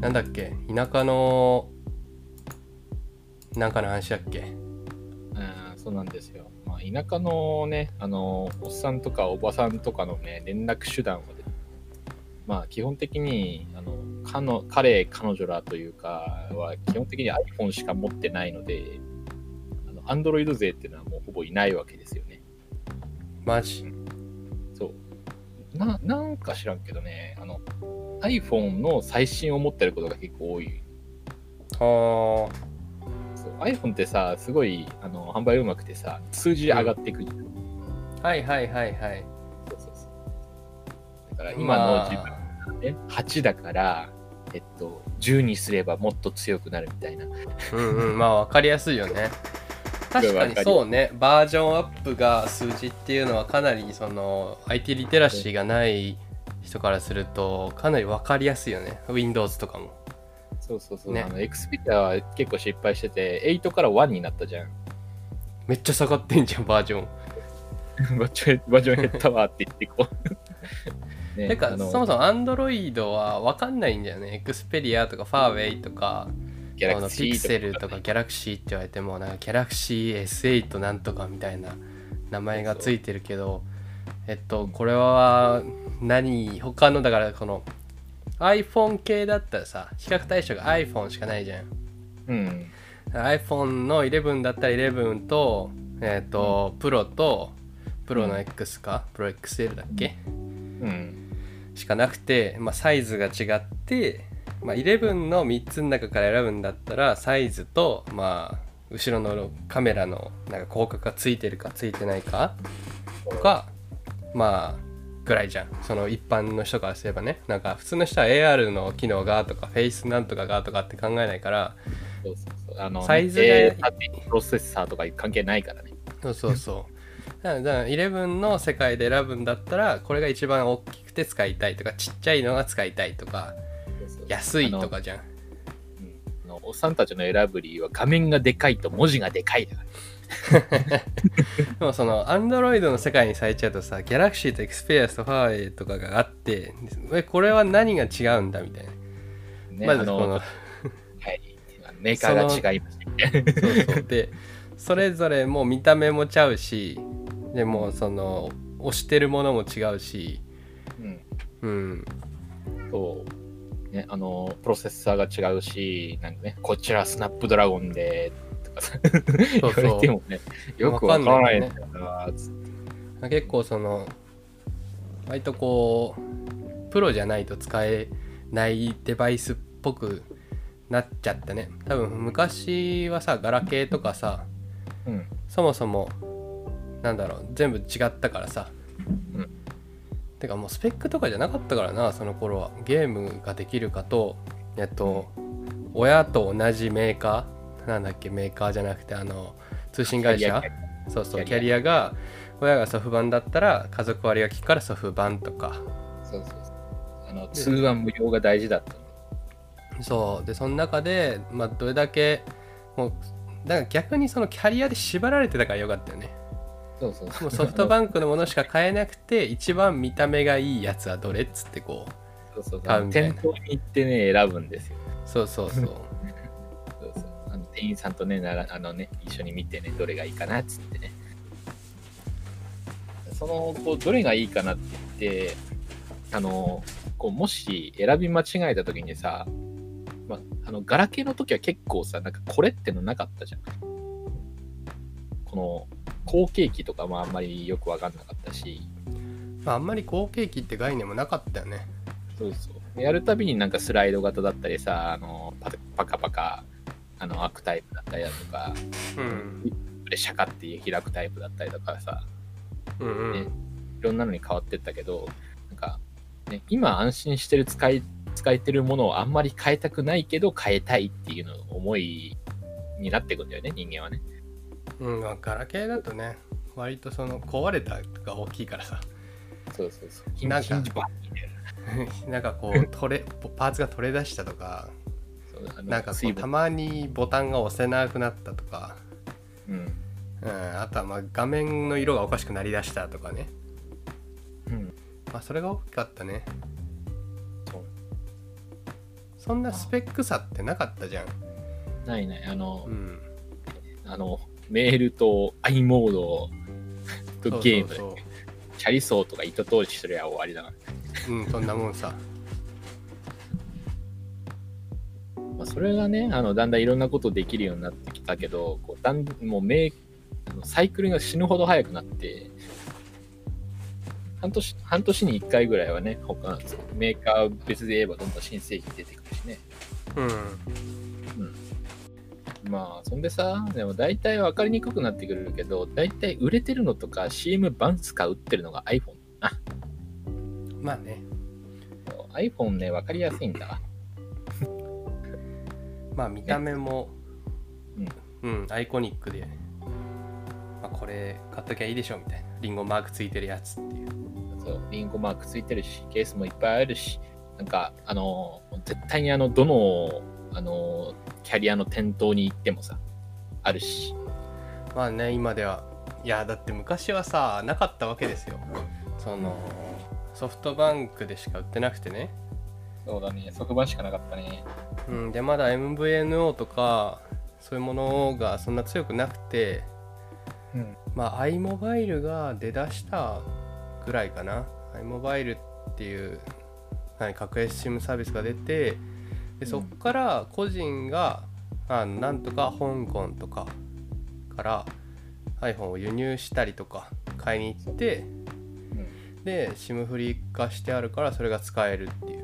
なんだっけ？田舎のなんかの話だっけ？うん、そうなんですよ。まあ、田舎のね、あの、おっさんとかおばさんとかのね、連絡手段はね、まあ、基本的に、あの、かの彼、彼女らというかは、基本的に iPhone しか持ってないので、あの、Android 勢っていうのはもうほぼいないわけですよね。マジ？そう。な、なんか知らんけどね、あの、iPhone の最新を持ってることが結構多い。はそう iPhone ってさ、すごい、あの、販売うまくてさ、数字上がっていくじゃん。あはいはいはいはいそうそうそう。だから今の自分がね、8だから、えっと、10にすればもっと強くなるみたいな。うんうんまあ分かりやすいよね確かにそうねバージョンアップが数字っていうのはかなりその IT リテラシーがない人からするとかなり分かりやすいよね Windows とかもそうそうそう。ねあの、Xperia は結構失敗してて、8から1になったじゃん。めっちゃ下がってんじゃんバージョン バージョン減ったわって言ってこう。ねてかあのそもそも Android は分かんないんだよね Xperia とか Farway とかギャラクシーピクセルとか Galaxy って言われてもなんか Galaxy S8 なんとかみたいな名前がついてるけどえっとこれは何他のだからこの iPhone 系だったらさ比較対象が iPhone しかないじゃん。うん。iPhone の11だったら11とえっと、プロとプロの X か、プロ XL だっけ、うん。しかなくて、まあ、サイズが違って、まあ、11の3つの中から選ぶんだったらサイズと、まあ、後ろのカメラのなんか広角がついてるかついてないか？とかまあぐらいじゃん。その一般の人からすればね。なんか普通の人は AR の機能がとかフェイスなんとかがとかって考えないからそうそうそう。あの、サイズがプロセッサーとか関係ないからね。そうそうそう。だからだから11の世界で選ぶんだったらこれが一番大きくて使いたいとかちっちゃいのが使いたいとか安いとかじゃん。おっさんたちの選ぶ理由は画面がでかいと文字がでかいだから。でもその Android の世界にされちゃうとさ Galaxy と Xperia と Huawei とかがあってえこれは何が違うんだみたいな、ね、まずこのはい、メーカーが違いますね。そうそうでそれぞれもう見た目もちゃうしでもうその押してるものも違うしうん、うんそう。ね、あの、プロセッサーが違うし、なんかね、こちらスナップドラゴンで、とかさ、言われてもね、よくわからないんだよな、つって。結構その割とこうプロじゃないと使えないデバイスっぽくなっちゃったね。多分昔はさガラケーとかさうん。そもそもなんだろう全部違ったからさ、うん。てかもうスペックとかじゃなかったからなその頃は。ゲームができるかとえっと親と同じメーカーなんだっけメーカーじゃなくてあの通信会社？そうそうキャリアが親がソフ版だったら家族割が効くからソフ版とかそうそうそう。あの、通話無料が大事だったの。そうでその中で、まあ、どれだけもうだから逆にそのキャリアで縛られてたからよかったよねそうそう。もうソフトバンクのものしか買えなくて一番見た目がいいやつはどれっつってこう そうそう買う店頭に行ってね、選ぶんですよ。そうそうそう店員さんとねならあのね、一緒に見てね、どれがいいかなっつってね。その、こう、どれがいいかなって言って、あの、こう、もし選び間違えた時にさ、まあ、あの、ガラケーの時は結構さ、なんかこれってのなかったじゃん。この、後継機とかもあんまりよくわかんなかったし、まあ、あんまり後継機って概念もなかったよねそうそう。やるたびになんかスライド型だったりさ、あのパパカパカあの開くタイプだったりだとか、うん。でシャカって開くタイプだったりとかさ、うんうん、ねいろんなのに変わってったけど、なんか、ね、今安心してる使い、使えてるものをあんまり変えたくないけど変えたいっていうの思いになってくんだよね、人間はね。うんまあ、ガラケーだとね割とその壊れたが大きいからさ。そうそうそう。なんか。な なんかこう取れパーツが取れ出したとかなんかこうたまにボタンが押せなくなったとか、うん。うん、あとはまあ画面の色がおかしくなりだしたとかね、うん。まあ、それが大きかったね。そんなスペック差ってなかったじゃん。ないない。あの、うん。あの、メールと i モードとゲーム、そうそう。チャリソーとか言った通りすりゃ終わりだから。うんそんなもんさまあ、それがね、あのだんだんいろんなことできるようになってきたけど、こうだんもうメサイクルが死ぬほど速くなって、半年半年に1回ぐらいはね、他のメーカー別で言えばどんどん新製品出てくるしね。うんまあ、そんでさ、でも大体分かりにくくなってくるけど、大体売れてるのとか CM バンスか売ってるのが iPhone。あ、まあね iPhone ね、分かりやすいんだわ。まあ見た目もうん、アイコニックで、まあ、これ買っときゃいいでしょみたいな。リンゴマークついてるやつっていう。そう、リンゴマークついてるし、ケースもいっぱいあるし、なんか、あの、絶対にあの、どの、あの、キャリアの店頭に行ってもさ、あるし、まあね今ではいやだって昔はさなかったわけですよ。そのソフトバンクでしか売ってなくてねそうだね、ソフトバンしかなかったね。うん、でまだ MVNO とかそういうものがそんな強くなくてうん。まあ iMobile が出だしたぐらいかな。iMobile っていう何格安 SIM サービスが出てでそこから個人があなんとか香港とかから iPhone を輸入したりとか買いに行ってで SIM フリー化してあるからそれが使えるっていう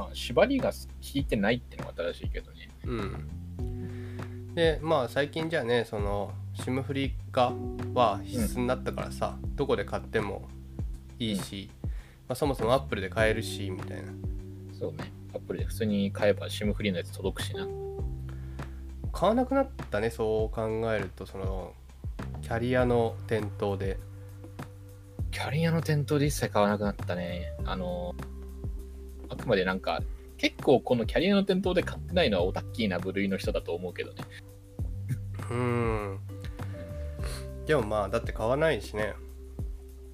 まあ、縛りが引いてないってのが正しいけどね。うん、でまあ最近じゃあねその SIM フリー化は必須になったからさ、どこで買ってもいいし、まあ、そもそもアップルで買えるしみたいなそうね。アップルで普通に買えば SIM フリーのやつ届くしな。買わなくなったねそう考えるとそのキャリアの店頭でキャリアの店頭で一切買わなくなったね。あの、あくまでなんか、結構このキャリアの店頭で買ってないのはオタッキーな部類の人だと思うけどね。うん。でもまあだって買わないしね。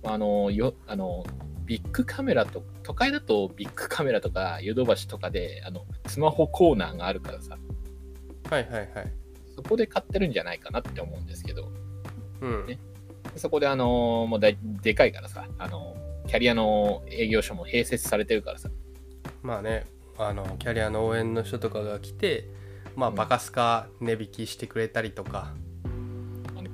あの、よ、あの、ビッグカメラと、都会だとビッグカメラとかヨドバシとかで、あの、スマホコーナーがあるからさ、はいはいはい。そこで買ってるんじゃないかなって思うんですけど、うん、ね。そこであの、もうでかいからさ、あの、キャリアの営業所も併設されてるからさ、まあねあのキャリアの応援の人とかが来てまあうんバカスカ値引きしてくれたりとか、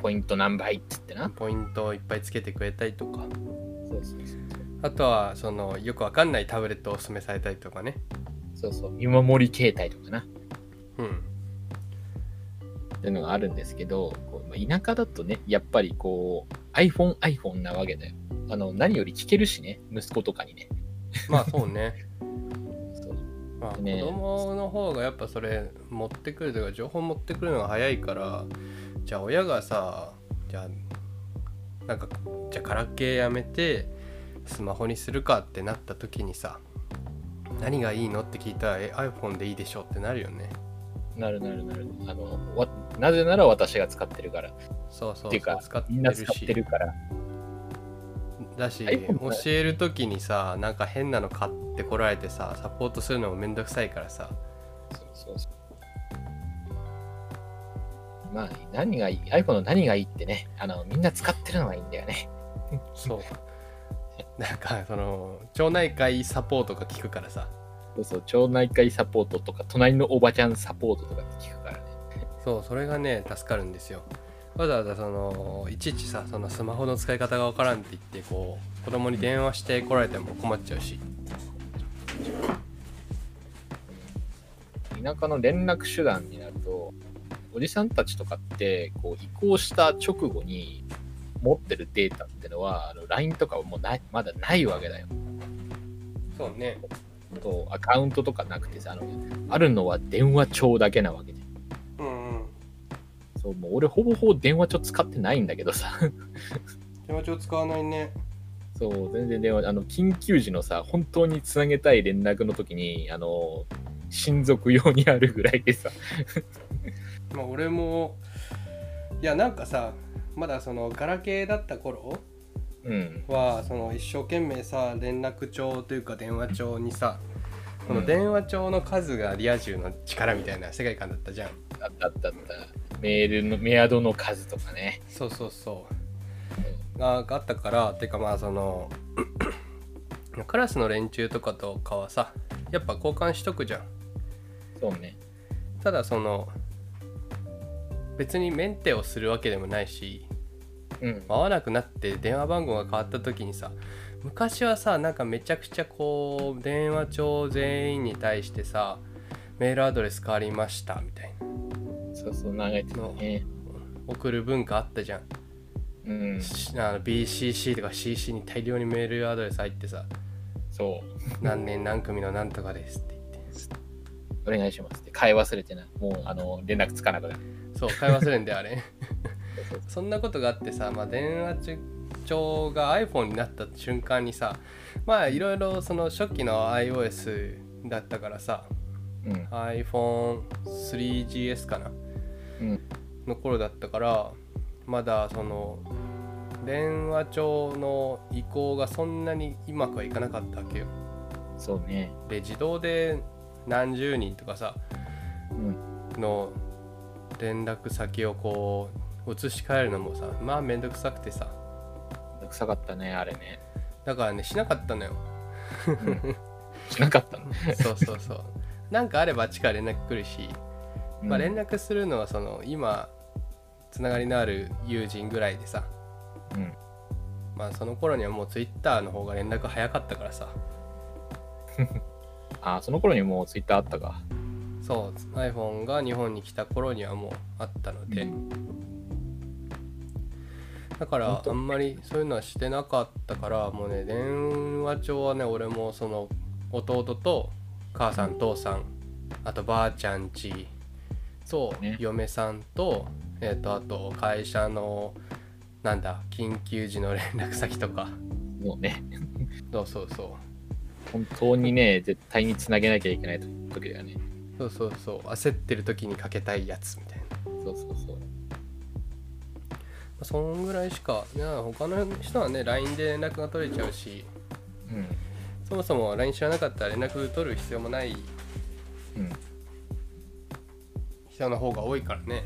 ポイント何倍っつってな。ポイントをいっぱいつけてくれたりとかそうそうそう。あとはそのよくわかんないタブレットをおすすめされたりとかねそうそう、見守り携帯とかな。うんっていうのがあるんですけど、田舎だとね、やっぱりこう、iPhone、iPhone なわけだよ。あの、何より聞けるしね、息子とかにね。まあそうねまあ、子ね供の方がやっぱそれ持ってくるというか情報持ってくるのが早いからじゃあ親がさじゃあなんかじゃあガラケーやめてスマホにするかってなった時にさ何がいいのって聞いたらえ iPhone でいいでしょってなるよねなるなるなる。あの、わなぜなら私が使ってるから。そうそうっていうか使ってみんなるし使ってるから。だし教える時にさなんか変なの買ってこられてさサポートするのもめんどくさいからさそうそうそう。まあ、何がいい ?iPhone の何がいいってね、あの、みんな使ってるのがいいんだよね。そうなんかその町内会サポートが聞くからさそうそう、町内会サポートとか、隣のおばちゃんサポートとかって聞くからね。そうそれがね助かるんですよわざわざそのいちいちさそのスマホの使い方がわからんって言ってこう子供に電話して来られても困っちゃうし田舎の連絡手段になると、おじさんたちとかって、こう、移行した直後に持ってるデータってのは、あの LINE とかはもうないまだないわけだよ。そうねと、アカウントとかなくてさ、あの、あるのは電話帳だけなわけで。うんうんそう、もう俺ほぼほぼ電話帳使ってないんだけどさ。電話帳使わないねそう、全然電話、あの、緊急時のさ、本当につなげたい連絡の時に、あの、親族用にあるぐらいでさ。まあ俺もいやなんかさまだそのガラケーだった頃うん。はその一生懸命さ連絡帳というか電話帳にさこの電話帳の数がリア充の力みたいな世界観だったじゃんあったあったあった。メールの、メアドの数とかね。そうそうそうががあったからてかまあその クラスの連中とかとかはさやっぱ交換しとくじゃんそうね。ただその別にメンテをするわけでもないしうん。合わなくなって電話番号が変わった時にさ昔はさなんかめちゃくちゃこう電話帳全員に対してさメールアドレス変わりましたみたいなそうそう、長いてたね。送る文化あったじゃん、うん。しあの BCC とか CC に大量にメールアドレス入ってさそう。何年何組のなんとかですってお願いしますって。買い忘れてな。もう、あの、連絡つかなくなる。そう買い忘れんであれそんなことがあってさ、まあ、電話帳が iPhone になった瞬間にさまあいろいろその初期の iOS だったからさうん iPhone3GS かな？うんの頃だったからまだその電話帳の移行がそんなにうまくはいかなかったわけよそうねで自動で何十人とかさうん。の連絡先をこう移し替えるのもさまあめんどくさくてさ。臭かったねあれね。だからねしなかったのよ。しなかった。の、そうそうそう。なんかあればあっちから連絡来るし、まあ、連絡絡するのはその今つながりのある友人ぐらいでさ。うん。まあその頃にはもう Twitter の方が連絡早かったからさ あその頃にもうツイッターあったか。そう iPhone が日本に来た頃にはもうあったので、うん。だからあんまりそういうのはしてなかったからもうね電話帳はね俺もその弟と母さん父さんあとばあちゃんちとね。嫁さんと,、えー、とあと会社のなんだ緊急時の連絡先とか。もうね。そうそうそう本当にね絶対につなげなきゃいけない時だよね。そうそうそう。焦ってる時にかけたいやつみたいな。そうそうそう。そんぐらいしかいや他の人はね LINE で連絡が取れちゃうしうん。そもそも LINE 知らなかったら連絡取る必要もないうん。人の方が多いからね。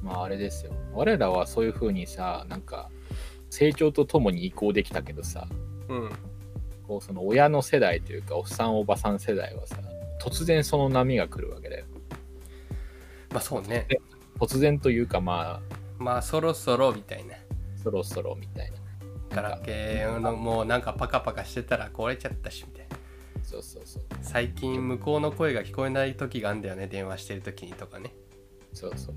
まああれですよ。我らはそういう風にさなんか成長とともに移行できたけどさうん。こうその親の世代というかおっさんおばさん世代はさ突然その波が来るわけだよ。まあそうね。突然というかまあまあそろそろみたいな。そろそろみたいな。ガラケーのもうなんかパカパカしてたら壊れちゃったしみたいな。そうそうそう。最近向こうの声が聞こえない時があるんだよね電話してる時にとかね。そうそう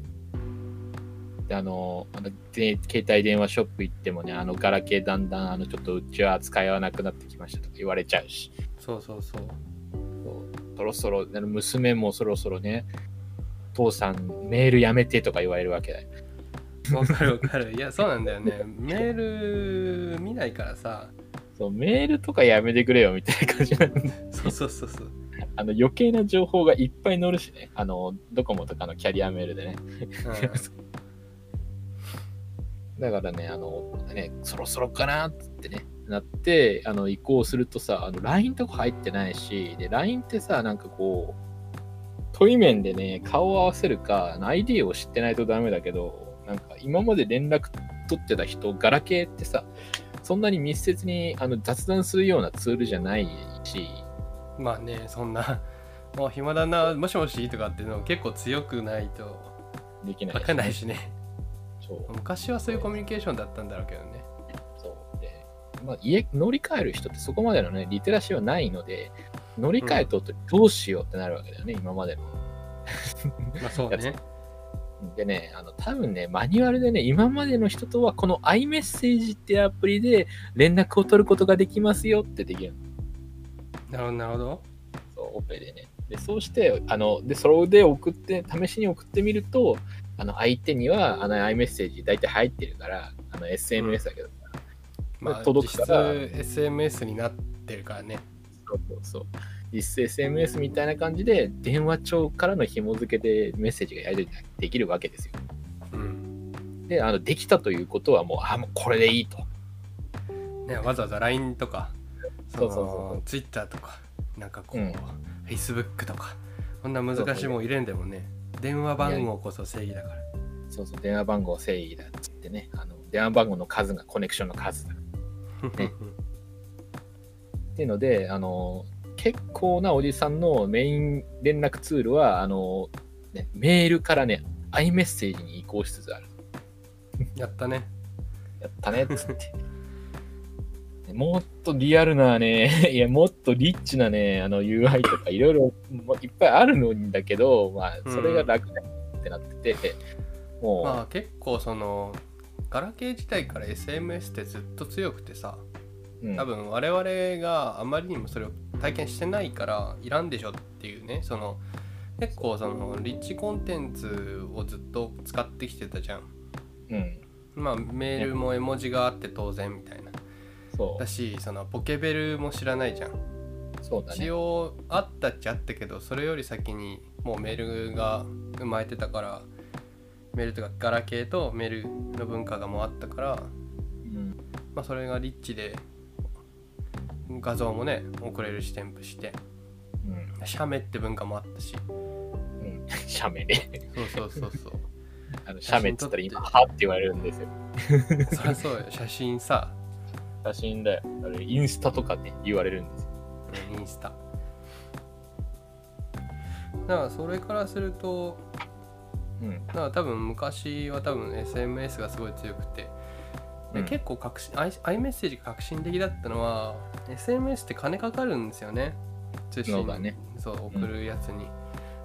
であのあので携帯電話ショップ行ってもねあのガラケーだんだんあのちょっとうちは使わなくなってきましたとか言われちゃうし。そうそうそう。そろそろあの娘もそろそろね父さんメールやめてとか言われるわけだよ。わかるわかる。いやそうなんだよね。メール見ないからさ。そうメールとかやめてくれよみたいな感じなんだそうそうそうそう。あの余計な情報がいっぱい載るしね。あのドコモとかのキャリアメールでねだからね、あの、ね、そろそろかなってね、なって、あの、移行するとさ、あの、LINE とか入ってないし、で、LINE ってさ、なんかこう、対面でね、顔を合わせるか、ID を知ってないとダメだけど、なんか今まで連絡取ってた人、ガラケーってさ、そんなに密接にあの雑談するようなツールじゃないし、まあねそんなもう暇だなもしもしとかっていうの結構強くないとできない分かんないしね昔はそういうコミュニケーションだったんだろうけどね。そう。で、まあ、家乗り換える人ってそこまでのね、リテラシーはないので、乗り換えとってどうしようってなるわけだよね、今までの。まあそうね。でね、あの多分ね、マニュアルでね、今までの人とはこの iMessage ってアプリで連絡を取ることができますよってできるの。なるほどなるほど。そう、オペでね。で、そうして、あの、で、それで送って、試しに送ってみると、あの、相手には、あの、iMessage 大体入ってるから、あの、SMS だけど、まあ届くから。実質 SMS になってるからね。そうそうそう。実質 SMS みたいな感じで、電話帳からの紐付けでメッセージがやり取りできるわけですよ。うん。で、あのできたということはもう、あ、もうこれでいいと。ねわざわざ LINE とかそうそうそうツイッターとかなんかこう、うん。フェイスブックとかこんな難しいもん入れんでもね電話番号こそ正義だからそうそう、電話番号正義だっつってね、あの電話番号の数がコネクションの数だ。ね っていうので、あの、結構なおじさんのメイン連絡ツールは、あの、ね、メールからね、iMessage に移行しつつある。やったねやったねっつって。もっとリアルなね、いや、もっとリッチなね、あの UI とかいろいろもいっぱいあるのんだけど、まあ、それが楽だってなってて、もう、まあ結構そのガラケー自体から SMS ってずっと強くてさうん。多分我々があまりにもそれを体験してないからいらんでしょっていうねその結構そのリッチコンテンツをずっと使ってきてたじゃん。うん、まあメールも絵文字があって当然みたいなそだしそのポケベルも知らないじゃんう、そうだね。一応あったっちゃあったけどそれより先にもうメールが生まれてたからメールとかガラケーとメールの文化がもうあったから、うん、まあ、それがリッチで画像もね送れるし添付してうん、写メって文化もあったしうん。写メね。そうそうそうそう あの写メっつったら今、はって言われるんですよ。そりゃそうよ写真さ写真だよ。あれインスタとかね、言われるんですよ。インスタだからそれからするとうん。だから多分昔は多分 SMS がすごい強くてでうん結構革新 iMessage が革新的だったのは SMS って金かかるんですよね通信そねそう送るやつに、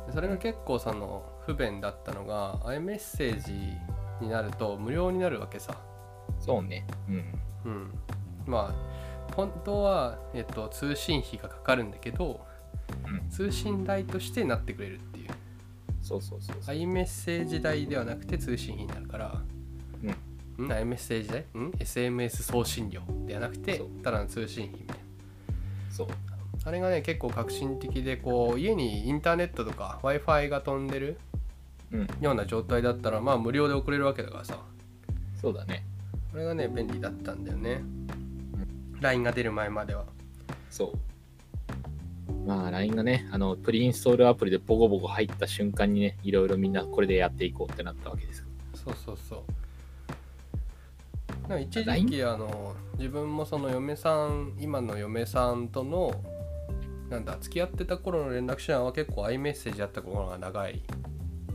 でそれが結構その不便だったのが iMessage になると無料になるわけさそうね。うん。うんまあ本当は、えっと、通信費がかかるんだけど、うん通信代としてなってくれるっていうそうそうそうそう。iMessage 代ではなくて通信費になるから、うん、iMessage 代？うん ?SMS 送信料ではなくてただの通信費みたいなそう。あれがね結構革新的でこう家にインターネットとか w i f i が飛んでるうん。ような状態だったらまあ無料で送れるわけだからさそうだね。これがね便利だったんだよね LINE が出る前まではそう。まあ、LINE がね、あの、プリインストールアプリでボコボコ入った瞬間にね、いろいろみんなこれでやっていこうってなったわけです。そうそうそう一時期あの自分もその嫁さん今の嫁さんとのなんだ付き合ってた頃の連絡手段は結構 iMessage だった頃が長い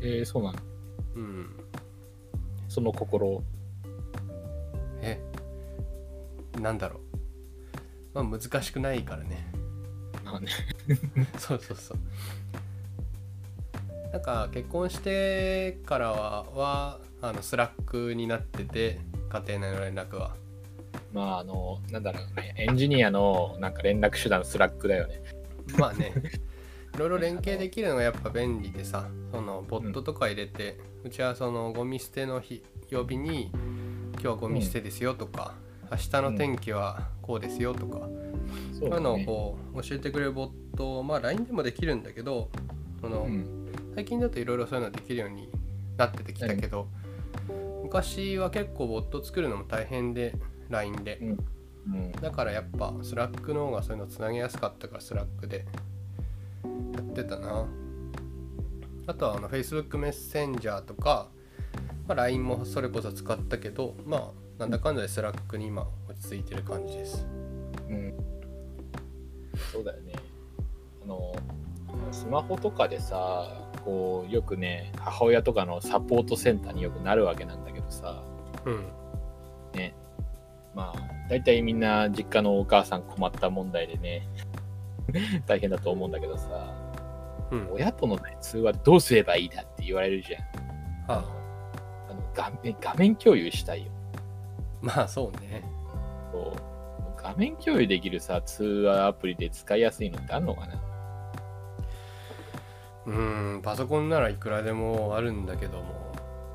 えー、そうなの？うんその心。え？なんだろうまあ難しくないからね。まあね。そうそうそう。なんか結婚してからははあの Slack になってて家庭内の連絡は。まあ、あの、なんだろうね、エンジニアのなんか連絡手段、 Slack だよね。まあね。いろいろ連携できるのがやっぱ便利でさそのボットとか入れて、うちはそのゴミ捨ての日曜日に今日はゴミ捨てですよとか、明日の天気はこうですよとか、そそういうのをこう教えてくれるボットまあ LINE でもできるんだけどその、うん。最近だといろいろそういうのできるようになっててきたけど、昔は結構ボット作るのも大変で LINE で、うん。だからやっぱ Slack の方がそういうのつなげやすかったから Slack で。やってたな。あとはあの Facebook メッセンジャーとか、まあ、LINE もそれこそ使ったけどまあなんだかんだで Slack に今落ち着いてる感じですうん。そうだよね。あの、スマホとかでさ、こう、よくね、母親とかのサポートセンターによくなるわけなんだけどさ、うんね。まあ、大体みんな実家のお母さん困った問題でね、大変だと思うんだけどさ、うん親との、ね、通話どうすればいいだって言われるじゃん。ああのあの画面画面共有したいよ。まあそうね。そう。画面共有できるさ、通話アプリで使いやすいのってあんのかな？うんパソコンならいくらでもあるんだけども。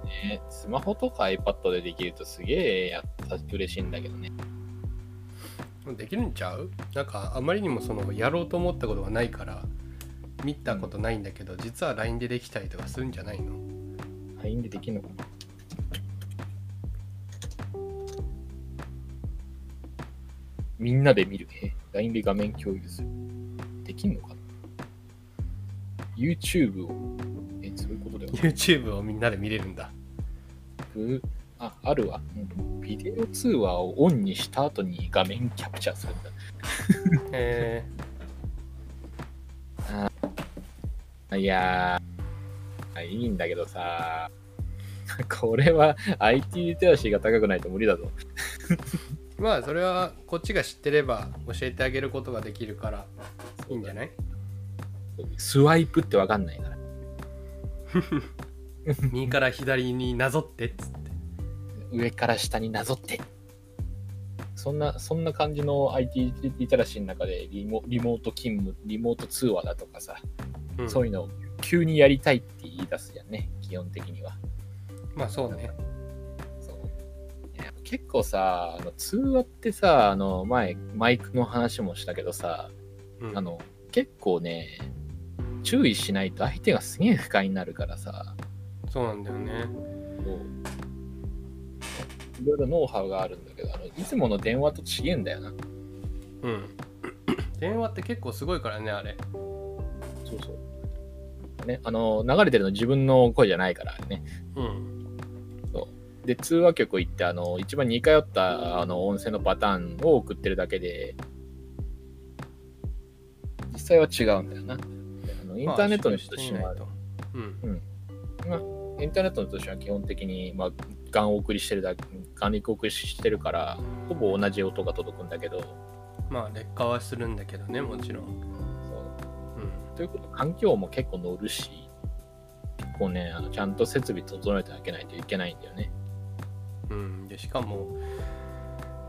ね、スマホとか iPad でできるとすげえやった嬉しいんだけどね。できるんちゃう？なんかあまりにもそのやろうと思ったことがないから見たことないんだけど実は LINE でできたりとかするんじゃないの？LINE でできるのかな？みんなで見る。え ?LINE で画面共有する。できんのかな ?YouTube を。え、そういうことだよ。YouTube をみんなで見れるんだぐあ、あるわ。うんビデオ通話をオンにした後に画面キャプチャーするんだ。えいやー、いいんだけどさ、これは IT リテラシーが高くないと無理だぞ。ー、まあそれはこっちが知ってれば教えてあげることができるからいいんじゃない？スワイプってわかんないから。右から左になぞってっつって上から下になぞって。そんな、そんな感じの IT リテラシーの中でリモリモート勤務、リモート通話だとかさ、うんそういうのを急にやりたいって言い出すじゃんね、基本的には。まあそうねそういや結構さ、あの通話ってさ、あの前、マイクの話もしたけどさ、うん。あの結構ね、注意しないと相手がすげえ不快になるからさ、そうなんだよね。いろいろノウハウがあるんだけど、あのいつもの電話と違えんだよな。うん。電話って結構すごいからねあれ。そうそう。ね、あの、流れてるの自分の声じゃないからね。うんで、通話局行って、あの、一番似通ったあの音声のパターンを送ってるだけで、実際は違うんだよな。であのインターネットの人としては、うん。インターネットの人としては基本的に、まあ、ガン送りしてるだけ、ガンリク送りしてるから、ほぼ同じ音が届くんだけど、まあ劣化はするんだけどねもちろん。そう。うん。ということ環境も結構乗るし、結構ね、あのちゃんと設備整えてあげないといけないんだよね。うん、でしかも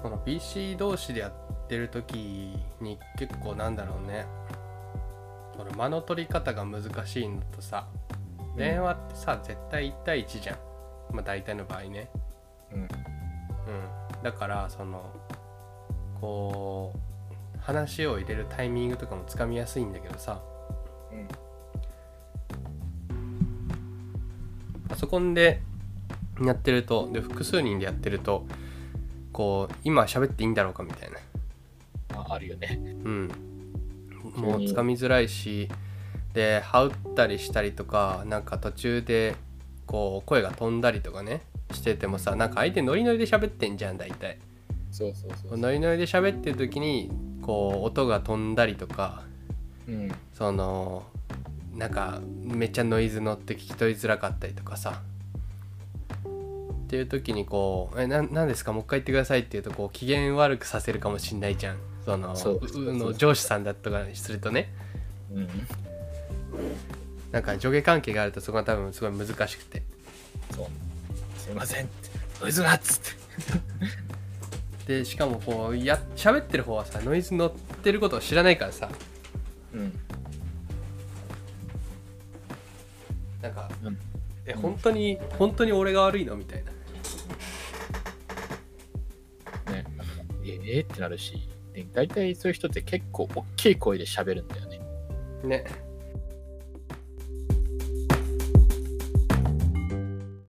この PC 同士でやってる時に結構なんだろうね。この間の取り方が難しいのとさ電話ってさ絶対1対1じゃん。まあ大体の場合ね。うん。うん。だからそのこう話を入れるタイミングとかもつかみやすいんだけどさ。うん。パソコンでやってるとで複数人でやってるとこう今喋っていいんだろうかみたいなまあ、あるよね。うんもうつかみづらいしで羽打ったりしたりとかなんか途中でこう声が飛んだりとかねしててもさなんか相手ノリノリで喋ってんじゃん大体そうそうそう。ノリノリで喋ってる時にこう音が飛んだりとかうん。そのなんかめっちゃノイズ乗って聞き取りづらかったりとかさっていう時にこう「えななんですか？もう一回言ってください」って言うとこう機嫌悪くさせるかもしんないじゃんそのの上司さんだとかにするとねうん。なんか上下関係があるとそこが多分すごい難しくてそう。すいませんって。ノイズがっつって。でしかもこうや喋ってる方はさノイズ乗ってることを知らないからさうん。なんかうん「え本当に本当に俺が悪いの?」みたいなえー？ってなるし。で大体そういう人って結構大きい声で喋るんだよね。ね